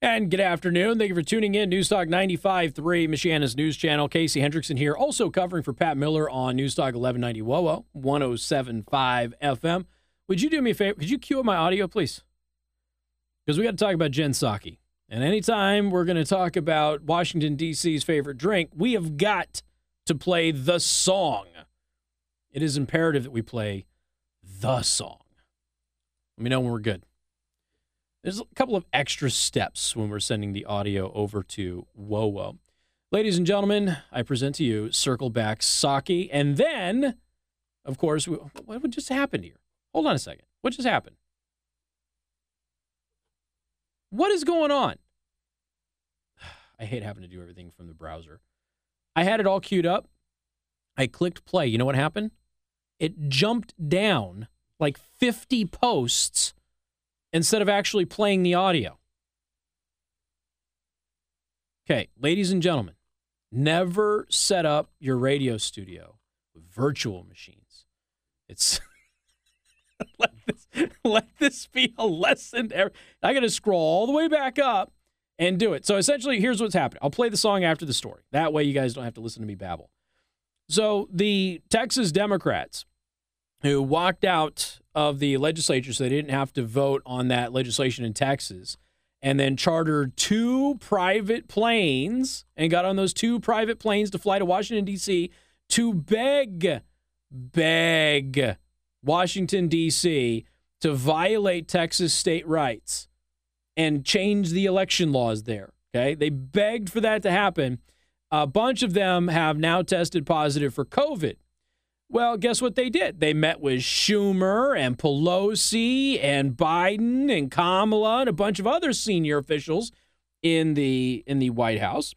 And good afternoon. Thank you for tuning in. Newstalk 95.3, Michiana's news channel. Casey Hendrickson here, also covering for Pat Miller on Newstalk 1190 WOWO, 107.5 FM. Would you do me a favor? Could you cue up my audio, please? Because we got to talk about Jen Psaki. And anytime we're going to talk about Washington, D.C.'s favorite drink, we have got to play the song. It is imperative that we play the song. Let me know when we're good. There's a couple of extra steps when we're sending the audio over to WoWo. Ladies and gentlemen, I present to you Circleback Psaki. And then, of course, what just happened here? Hold on a second. What just happened? What is going on? I hate having to do everything from the browser. I had it all queued up. I clicked play. You know what happened? It jumped down like 50 posts instead of actually playing the audio. Okay, ladies and gentlemen, never set up your radio studio with virtual machines. It's let this let this be a lesson. I got to scroll all the way back up and do it. So essentially, here's what's happening. I'll play the song after the story. That way, you guys don't have to listen to me babble. So the Texas Democrats who walked out of the legislature so they didn't have to vote on that legislation in Texas and then chartered two private planes and got on those two private planes to fly to Washington, D.C. to beg, beg Washington, D.C. to violate Texas state rights and change the election laws there. Okay. They begged for that to happen. A bunch of them have now tested positive for COVID. Well, guess what they did? They met with Schumer and Pelosi and Biden and Kamala and a bunch of other senior officials in the in the White House.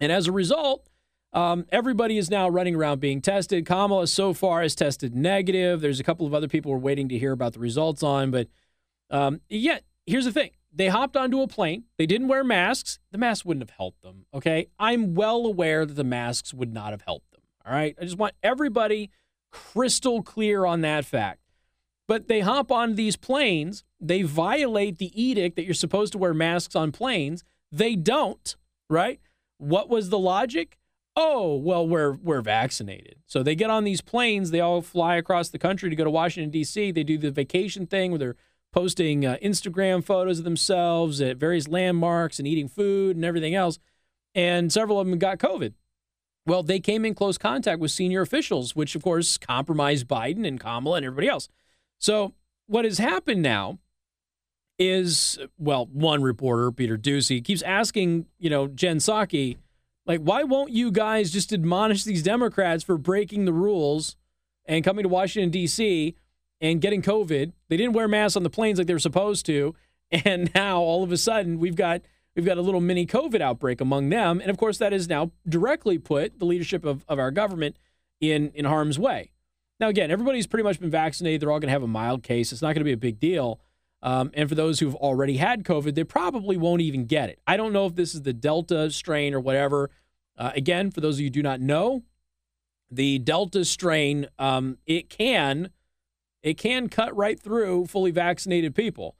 And as a result, um, everybody is now running around being tested. Kamala so far has tested negative. There's a couple of other people we're waiting to hear about the results on. But um, yet, here's the thing they hopped onto a plane. They didn't wear masks. The masks wouldn't have helped them. Okay. I'm well aware that the masks would not have helped them. All right. I just want everybody crystal clear on that fact. But they hop on these planes, they violate the edict that you're supposed to wear masks on planes. They don't, right? What was the logic? Oh, well, we're we're vaccinated. So they get on these planes, they all fly across the country to go to Washington D.C. They do the vacation thing where they're posting uh, Instagram photos of themselves at various landmarks and eating food and everything else. And several of them got COVID. Well, they came in close contact with senior officials, which of course compromised Biden and Kamala and everybody else. So, what has happened now is, well, one reporter, Peter Doocy, keeps asking, you know, Jen Psaki, like, why won't you guys just admonish these Democrats for breaking the rules and coming to Washington, D.C. and getting COVID? They didn't wear masks on the planes like they were supposed to. And now all of a sudden, we've got We've got a little mini COVID outbreak among them. And of course, that has now directly put the leadership of, of our government in, in harm's way. Now, again, everybody's pretty much been vaccinated. They're all going to have a mild case. It's not going to be a big deal. Um, and for those who've already had COVID, they probably won't even get it. I don't know if this is the Delta strain or whatever. Uh, again, for those of you who do not know, the Delta strain um, it can it can cut right through fully vaccinated people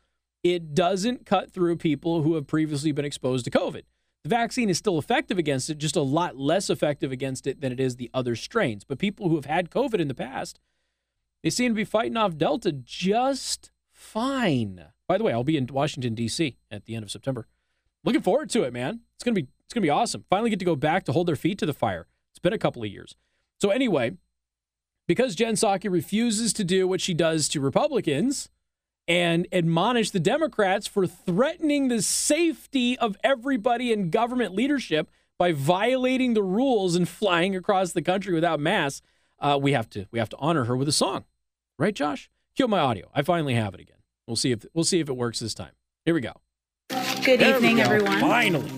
it doesn't cut through people who have previously been exposed to COVID. The vaccine is still effective against it, just a lot less effective against it than it is the other strains. But people who have had COVID in the past, they seem to be fighting off Delta just fine. By the way, I'll be in Washington D.C. at the end of September. Looking forward to it, man. It's gonna be it's gonna be awesome. Finally get to go back to hold their feet to the fire. It's been a couple of years. So anyway, because Jen Psaki refuses to do what she does to Republicans, and admonish the Democrats for threatening the safety of everybody in government leadership by violating the rules and flying across the country without masks. Uh, we have to we have to honor her with a song, right, Josh? Cue my audio. I finally have it again. We'll see if we'll see if it works this time. Here we go. Good there evening, everyone. Finally.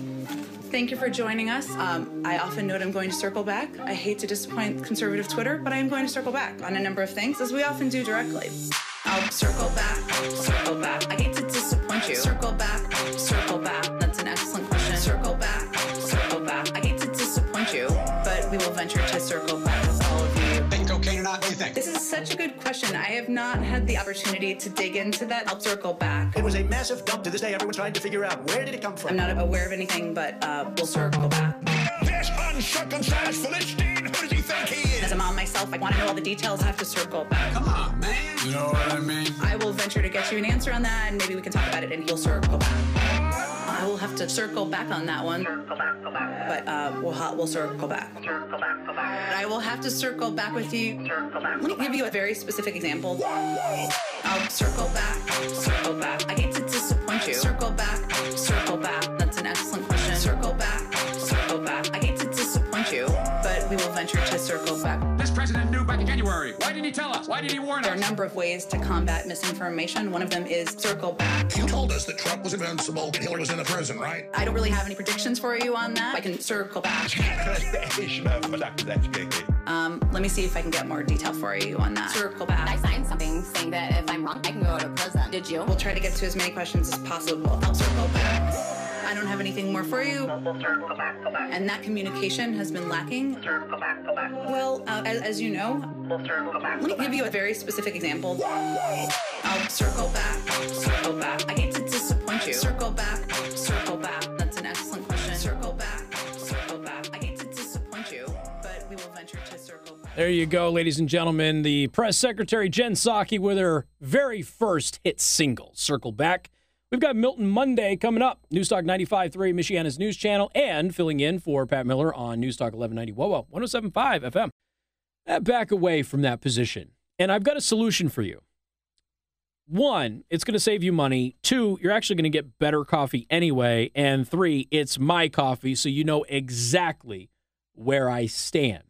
Thank you for joining us. Um, I often note I'm going to circle back. I hate to disappoint conservative Twitter, but I am going to circle back on a number of things, as we often do directly. I'll circle back, circle back. I hate to disappoint you. Circle back, circle back. That's an excellent question. Circle back, circle back. I hate to disappoint you, but we will venture to circle back with all of you. Think cocaine or not? What do you think? This is such a good question. I have not had the opportunity to dig into that. I'll circle back. It was a massive dump. To this day, everyone's trying to figure out where did it come from. I'm not aware of anything, but uh, we'll circle back. This uncircumcised Philistine, who does he think he is? As a mom myself, I want to know all the details. I have to circle back. Come on, man. You know what I mean? I will venture to get you an answer on that, and maybe we can talk about it, and you'll circle back. I will have to circle back on that one. Circle back, go back. But uh, we'll ha- we'll circle back. Circle back, go But I will have to circle back with you. Circle back. Let me give you a very specific example. I'll circle back, circle back. I hate to disappoint you. Circle back, circle back. Venture to circle back. This president knew back in January. Why didn't he tell us? Why did he warn us? There are a number of ways to combat misinformation. One of them is circle back. You told us that Trump was invincible and Hillary was in the prison, right? I don't really have any predictions for you on that. I can circle back. Um, let me see if I can get more detail for you on that. Circle back. I back. signed something saying that if I'm wrong, I can go to prison. Did you? We'll try to get to as many questions as possible. I'll circle back. I don't have anything more for you. And that communication has been lacking. Well, uh, as, as you know, let me give you a very specific example. I'll circle back, circle back. I hate to disappoint you. Circle back, circle back. That's an excellent question. Circle back, circle back. I hate to disappoint you, but we will venture to circle back. There you go, ladies and gentlemen. The press secretary, Jen Psaki, with her very first hit single, Circle Back. We've got Milton Monday coming up. Newstalk 95.3, Michiana's news channel, and filling in for Pat Miller on Newstalk 1190, WOWO, 107.5 FM. Uh, Back away from that position. And I've got a solution for you. One, it's going to save you money. Two, you're actually going to get better coffee anyway. And three, it's my coffee, so you know exactly where I stand.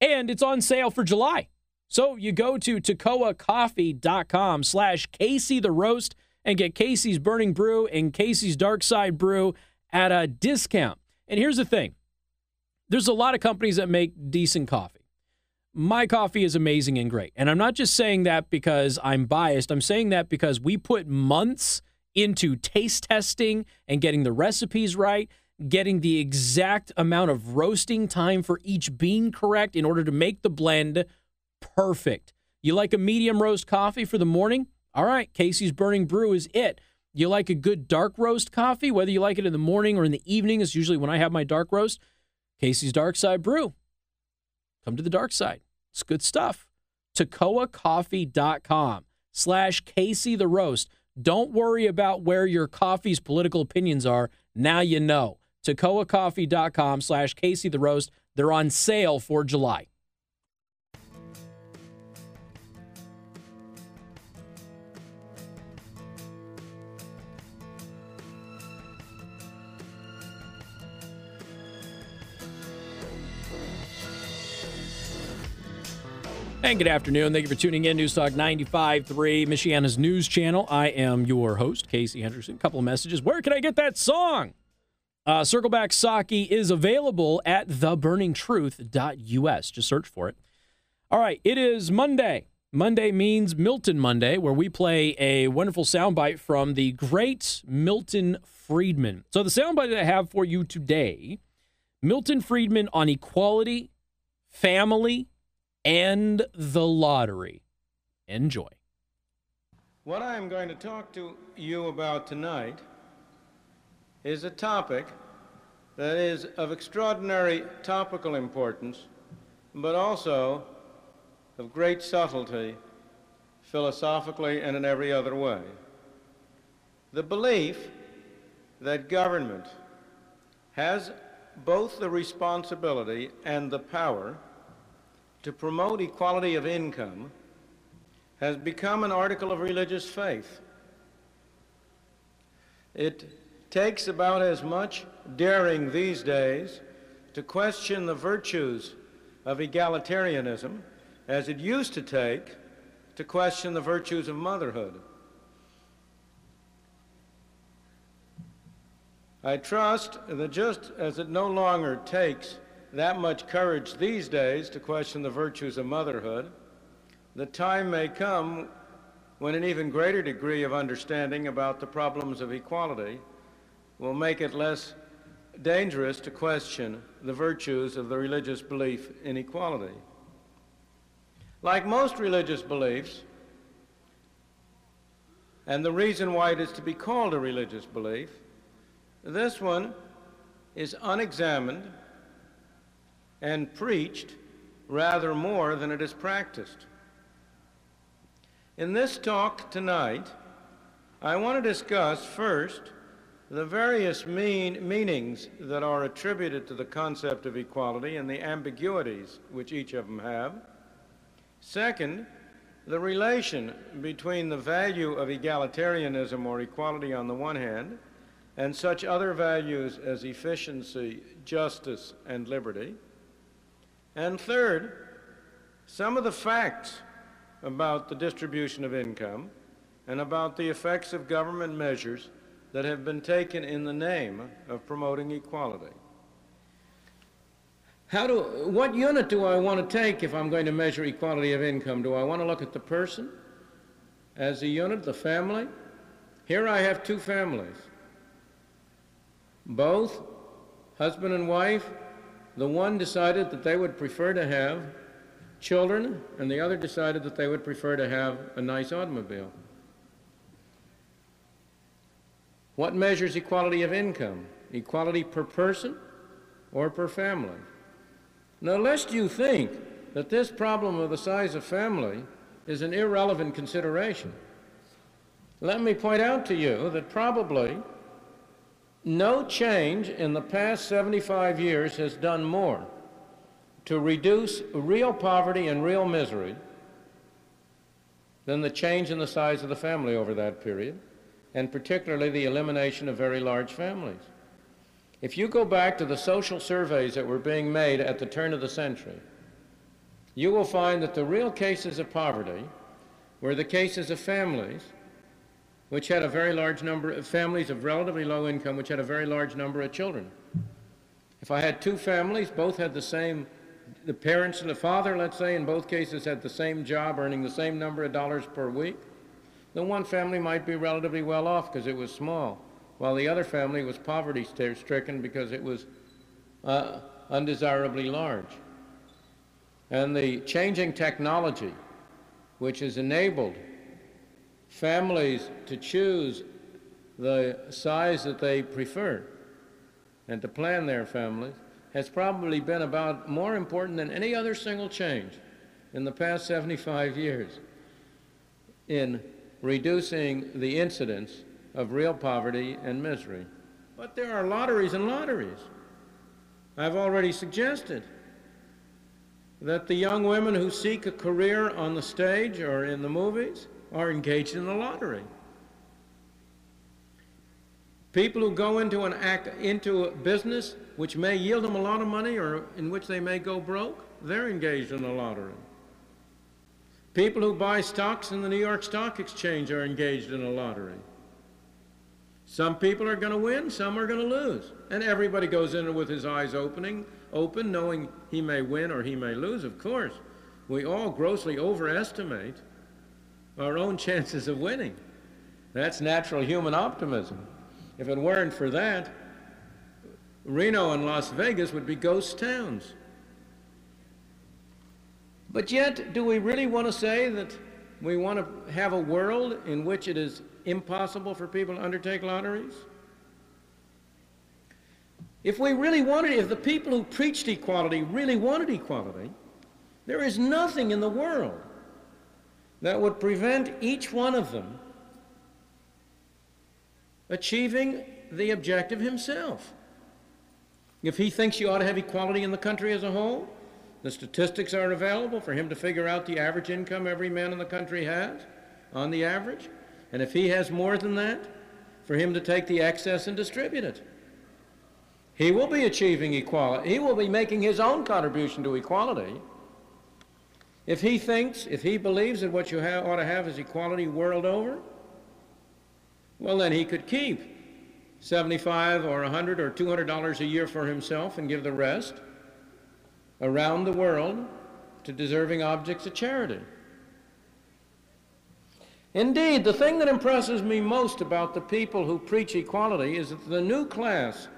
And it's on sale for July. So you go to tacoacoffee.com slash Casey the Roast and get Casey's Burning Brew and Casey's Dark Side Brew at a discount. And here's the thing there's a lot of companies that make decent coffee. My coffee is amazing and great. And I'm not just saying that because I'm biased. I'm saying that because we put months into taste testing and getting the recipes right, getting the exact amount of roasting time for each bean correct in order to make the blend perfect. You like a medium roast coffee for the morning? All right, Casey's Burning Brew is it. You like a good dark roast coffee, whether you like it in the morning or in the evening, is usually when I have my dark roast. Casey's Dark Side Brew. Come to the dark side. It's good stuff. TacoaCoffee.com slash Casey the Roast. Don't worry about where your coffee's political opinions are. Now you know. TacoaCoffee.com slash Casey the Roast. They're on sale for July. And good afternoon. Thank you for tuning in. News Talk 95.3, Michiana's news channel. I am your host, Casey Hendrickson. Couple of messages. Where can I get that song? Uh, Circleback Psaki is available at theburningtruth.us. Just search for it. All right, it is Monday. Monday means Milton Monday, where we play a wonderful soundbite from the great Milton Friedman. So, the soundbite I have for you today Milton Friedman on equality, family, and the lottery. Enjoy. What I am going to talk to you about tonight is a topic that is of extraordinary topical importance, but also of great subtlety, philosophically and in every other way. The belief that government has both the responsibility and the power to promote equality of income has become an article of religious faith. It takes about as much daring these days to question the virtues of egalitarianism as it used to take to question the virtues of motherhood. I trust that just as it no longer takes that much courage these days to question the virtues of motherhood, the time may come when an even greater degree of understanding about the problems of equality will make it less dangerous to question the virtues of the religious belief in equality. Like most religious beliefs, and the reason why it is to be called a religious belief. This one is unexamined and preached rather more than it is practiced. In this talk tonight, I want to discuss first the various mean, meanings that are attributed to the concept of equality and the ambiguities which each of them have. Second, the relation between the value of egalitarianism or equality on the one hand and such other values as efficiency, justice, and liberty. And third, some of the facts about the distribution of income and about the effects of government measures that have been taken in the name of promoting equality. How do, what unit do I want to take if I'm going to measure equality of income? Do I want to look at the person as a unit, the family? Here I have two families. Both, husband and wife, the one decided that they would prefer to have children, and the other decided that they would prefer to have a nice automobile. What measures equality of income? Equality per person or per family? Now, lest you think that this problem of the size of family is an irrelevant consideration, let me point out to you that probably no change in the past 75 years has done more to reduce real poverty and real misery than the change in the size of the family over that period and particularly the elimination of very large families. If you go back to the social surveys that were being made at the turn of the century, you will find that the real cases of poverty were the cases of families which had a very large number of families of relatively low income which had a very large number of children. If I had two families, both had the same, the parents and the father, let's say, in both cases had the same job, earning the same number of dollars per week, then one family might be relatively well off because it was small, while the other family was poverty stricken because it was uh, undesirably large. And the changing technology, which has enabled families to choose the size that they prefer and to plan their families, has probably been about more important than any other single change in the past 75 years in reducing the incidence of real poverty and misery. But there are lotteries and lotteries. I've already suggested that the young women who seek a career on the stage or in the movies are engaged in the lottery. People who go into an act into a business which may yield them a lot of money or in which they may go broke, they're engaged in the lottery. People who buy stocks in the New York Stock Exchange are engaged in a lottery. Some people are going to win, some are going to lose. And everybody goes in with his eyes opening, open, knowing he may win or he may lose, of course. We all grossly overestimate our own chances of winning. That's natural human optimism. If it weren't for that, Reno and Las Vegas would be ghost towns. But yet, do we really want to say that we want to have a world in which it is impossible for people to undertake lotteries? If we really wanted, if the people who preached equality really wanted equality, there is nothing in the world that would prevent each one of them achieving the objective himself. If he thinks you ought to have equality in the country as a whole, the statistics are available for him to figure out the average income every man in the country has on the average. And if he has more than that, for him to take the excess and distribute it. He will be achieving equality. He will be making his own contribution to equality. If he thinks, if he believes that what you ought to have is equality world over, well, then he could keep 75 or 100 or 200 dollars a year for himself and give the rest around the world to deserving objects of charity. Indeed, the thing that impresses me most about the people who preach equality is that the new class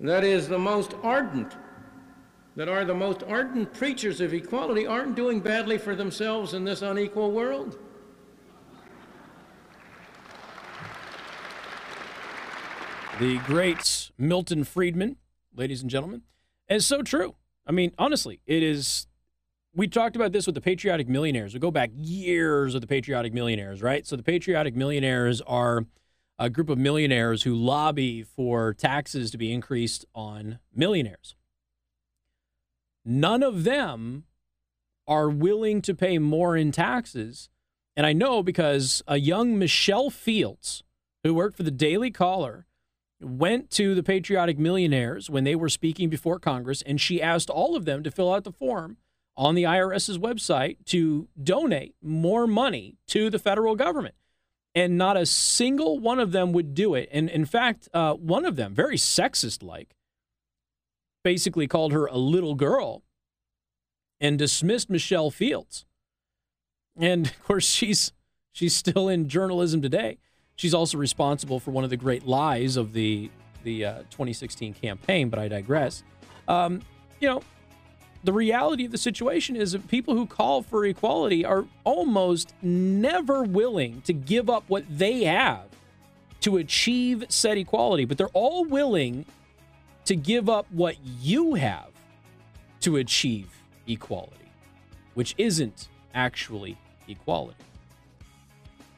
that is the most ardent, that are the most ardent preachers of equality aren't doing badly for themselves in this unequal world. The great Milton Friedman, ladies and gentlemen, is so true. I mean, honestly, it is. We talked about this with the patriotic millionaires. We go back years of the patriotic millionaires, right? So the patriotic millionaires are a group of millionaires who lobby for taxes to be increased on millionaires. None of them are willing to pay more in taxes. And I know because a young Michelle Fields, who worked for the Daily Caller, went to the Patriotic Millionaires when they were speaking before Congress, and she asked all of them to fill out the form on the IRS's website to donate more money to the federal government. And not a single one of them would do it. And in fact, uh, one of them, very sexist like, basically called her a little girl and dismissed Michelle Fields. And of course, she's she's still in journalism today. She's also responsible for one of the great lies of the the uh, 2016 campaign, but I digress. Um, you know, the reality of the situation is that people who call for equality are almost never willing to give up what they have to achieve said equality, but they're all willing to give up what you have to achieve equality, which isn't actually equality.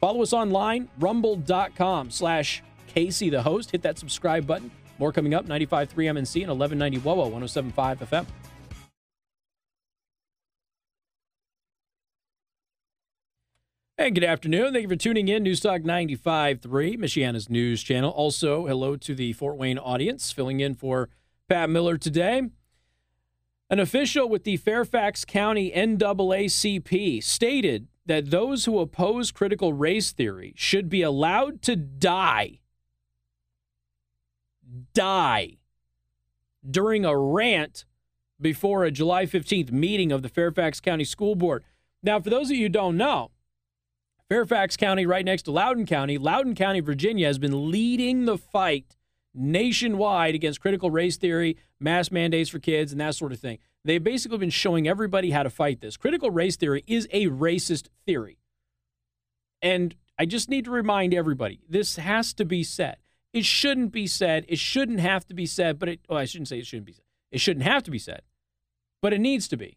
Follow us online, rumble.com slash Casey the host. Hit that subscribe button. More coming up, 95.3 MNC and 1190 WOWO, 107.5 FM. And good afternoon. Thank you for tuning in. News Talk 95.3, Michiana's news channel. Also, hello to the Fort Wayne audience, filling in for Pat Miller today. An official with the Fairfax County NAACP stated that those who oppose critical race theory should be allowed to die. Die during a rant before a July 15th meeting of the Fairfax County School Board. Now, for those of you who don't know, Fairfax County, right next to Loudoun County, Loudoun County, Virginia, has been leading the fight nationwide against critical race theory, mass mandates for kids, and that sort of thing. They've basically been showing everybody how to fight this. Critical race theory is a racist theory. And I just need to remind everybody this has to be said. It shouldn't be said. It shouldn't have to be said, but it, well, I shouldn't say it shouldn't be said. It shouldn't have to be said, but it needs to be.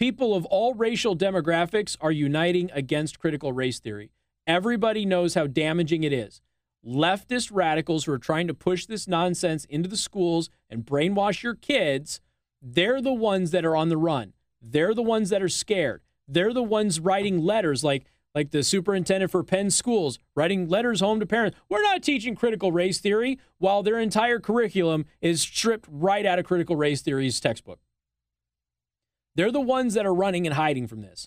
People of all racial demographics are uniting against critical race theory. Everybody knows how damaging it is. Leftist radicals who are trying to push this nonsense into the schools and brainwash your kids, they're the ones that are on the run. They're the ones that are scared. They're the ones writing letters like like the superintendent for Penn schools writing letters home to parents. We're not teaching critical race theory while their entire curriculum is stripped right out of critical race theory's textbook. They're the ones that are running and hiding from this.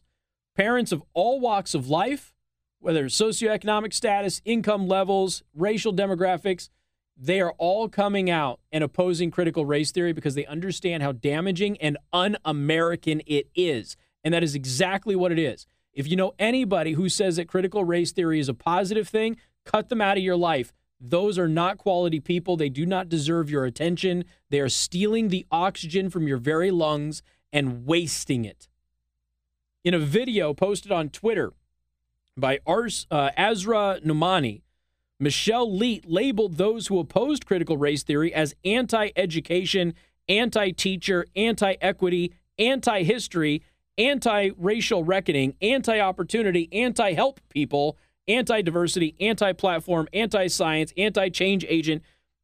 Parents of all walks of life, whether socioeconomic status, income levels, racial demographics, they are all coming out and opposing critical race theory because they understand how damaging and un American it is. And that is exactly what it is. If you know anybody who says that critical race theory is a positive thing, cut them out of your life. Those are not quality people. They do not deserve your attention. They are stealing the oxygen from your very lungs and wasting it. In a video posted on Twitter by Ars, uh, Asra Nomani, Michelle Leete labeled those who opposed critical race theory as anti education, anti teacher, anti equity, anti history, anti racial reckoning, anti opportunity, anti help people, anti diversity, anti platform, anti science, anti change agent,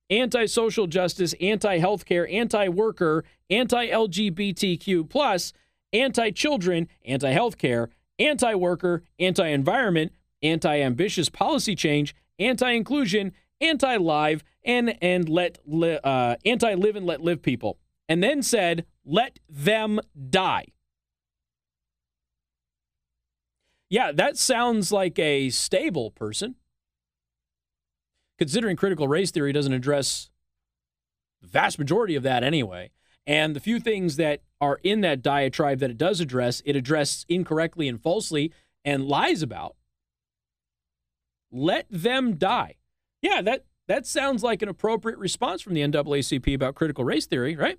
anti social justice, anti healthcare, anti worker, anti LGBTQ, plus anti children, anti healthcare, anti worker, anti environment, anti ambitious policy change, anti inclusion, anti live, and, and let li- uh, anti live and let live people. And then said, let them die. Yeah, that sounds like a stable person considering critical race theory doesn't address the vast majority of that anyway. And the few things that are in that diatribe that it does address, it addresses incorrectly and falsely and lies about. Let them die. Yeah, that, that sounds like an appropriate response from the NAACP about critical race theory, right?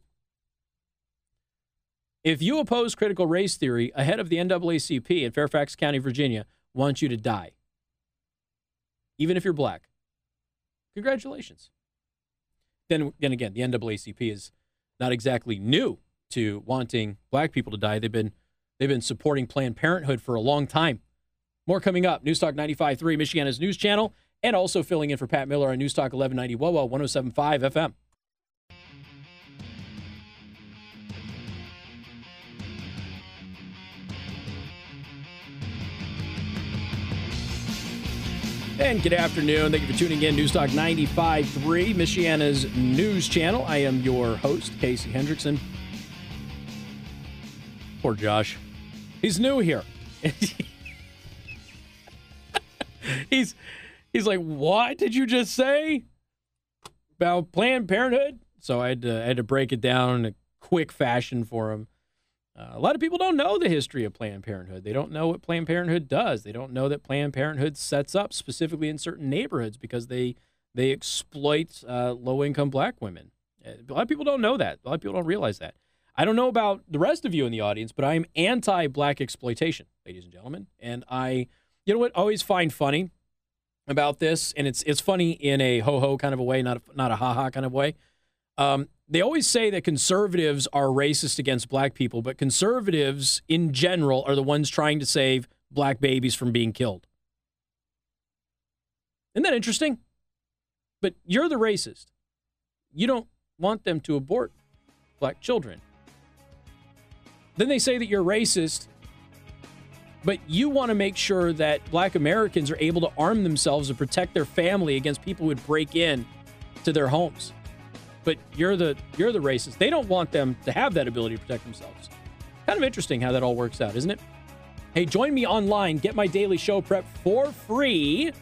If you oppose critical race theory, ahead of the NAACP in Fairfax County, Virginia, wants you to die, even if you're black. Congratulations. Then, then again, the NAACP is not exactly new to wanting black people to die. They've been they've been supporting Planned Parenthood for a long time. More coming up. News Talk 95.3, Michiana's news channel, and also filling in for Pat Miller on News Talk 1190 WOWO 107.5 FM. And good afternoon. Thank you for tuning in. News Talk 95.3, Michiana's news channel. I am your host, Casey Hendrickson. Poor Josh. He's new here. he's he's like, what did you just say about Planned Parenthood? So I had to, I had to break it down in a quick fashion for him. Uh, a lot of people don't know the history of Planned Parenthood. They don't know what Planned Parenthood does. They don't know that Planned Parenthood sets up specifically in certain neighborhoods because they they exploit uh, low income black women. Uh, a lot of people don't know that. A lot of people don't realize that. I don't know about the rest of you in the audience, but I'm anti black exploitation, ladies and gentlemen. And I, you know what, always find funny about this, and it's it's funny in a ho ho kind of a way, not a, not a ha ha kind of way. Um, they always say that conservatives are racist against black people, but conservatives in general are the ones trying to save black babies from being killed. Isn't that interesting? But you're the racist. You don't want them to abort black children. Then they say that you're racist, but you want to make sure that black Americans are able to arm themselves and protect their family against people who would break in to their homes but you're the you're the racist. They don't want them to have that ability to protect themselves. Kind of interesting how that all works out, isn't it? Hey, join me online. Get my daily show prep for free.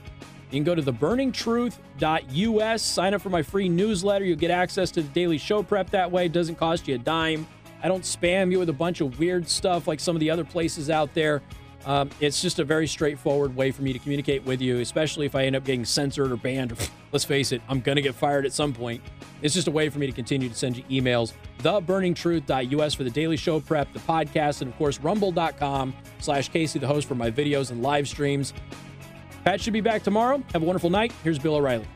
You can go to theburningtruth.us, sign up for my free newsletter. You'll get access to the daily show prep that way. It doesn't cost you a dime. I don't spam you with a bunch of weird stuff like some of the other places out there. Um, it's just a very straightforward way for me to communicate with you, especially if I end up getting censored or banned. Let's face it, I'm going to get fired at some point. It's just a way for me to continue to send you emails. TheBurningTruth.us for the daily show prep, the podcast, and of course, rumble.com slash Casey, the host for my videos and live streams. Pat should be back tomorrow. Have a wonderful night. Here's Bill O'Reilly.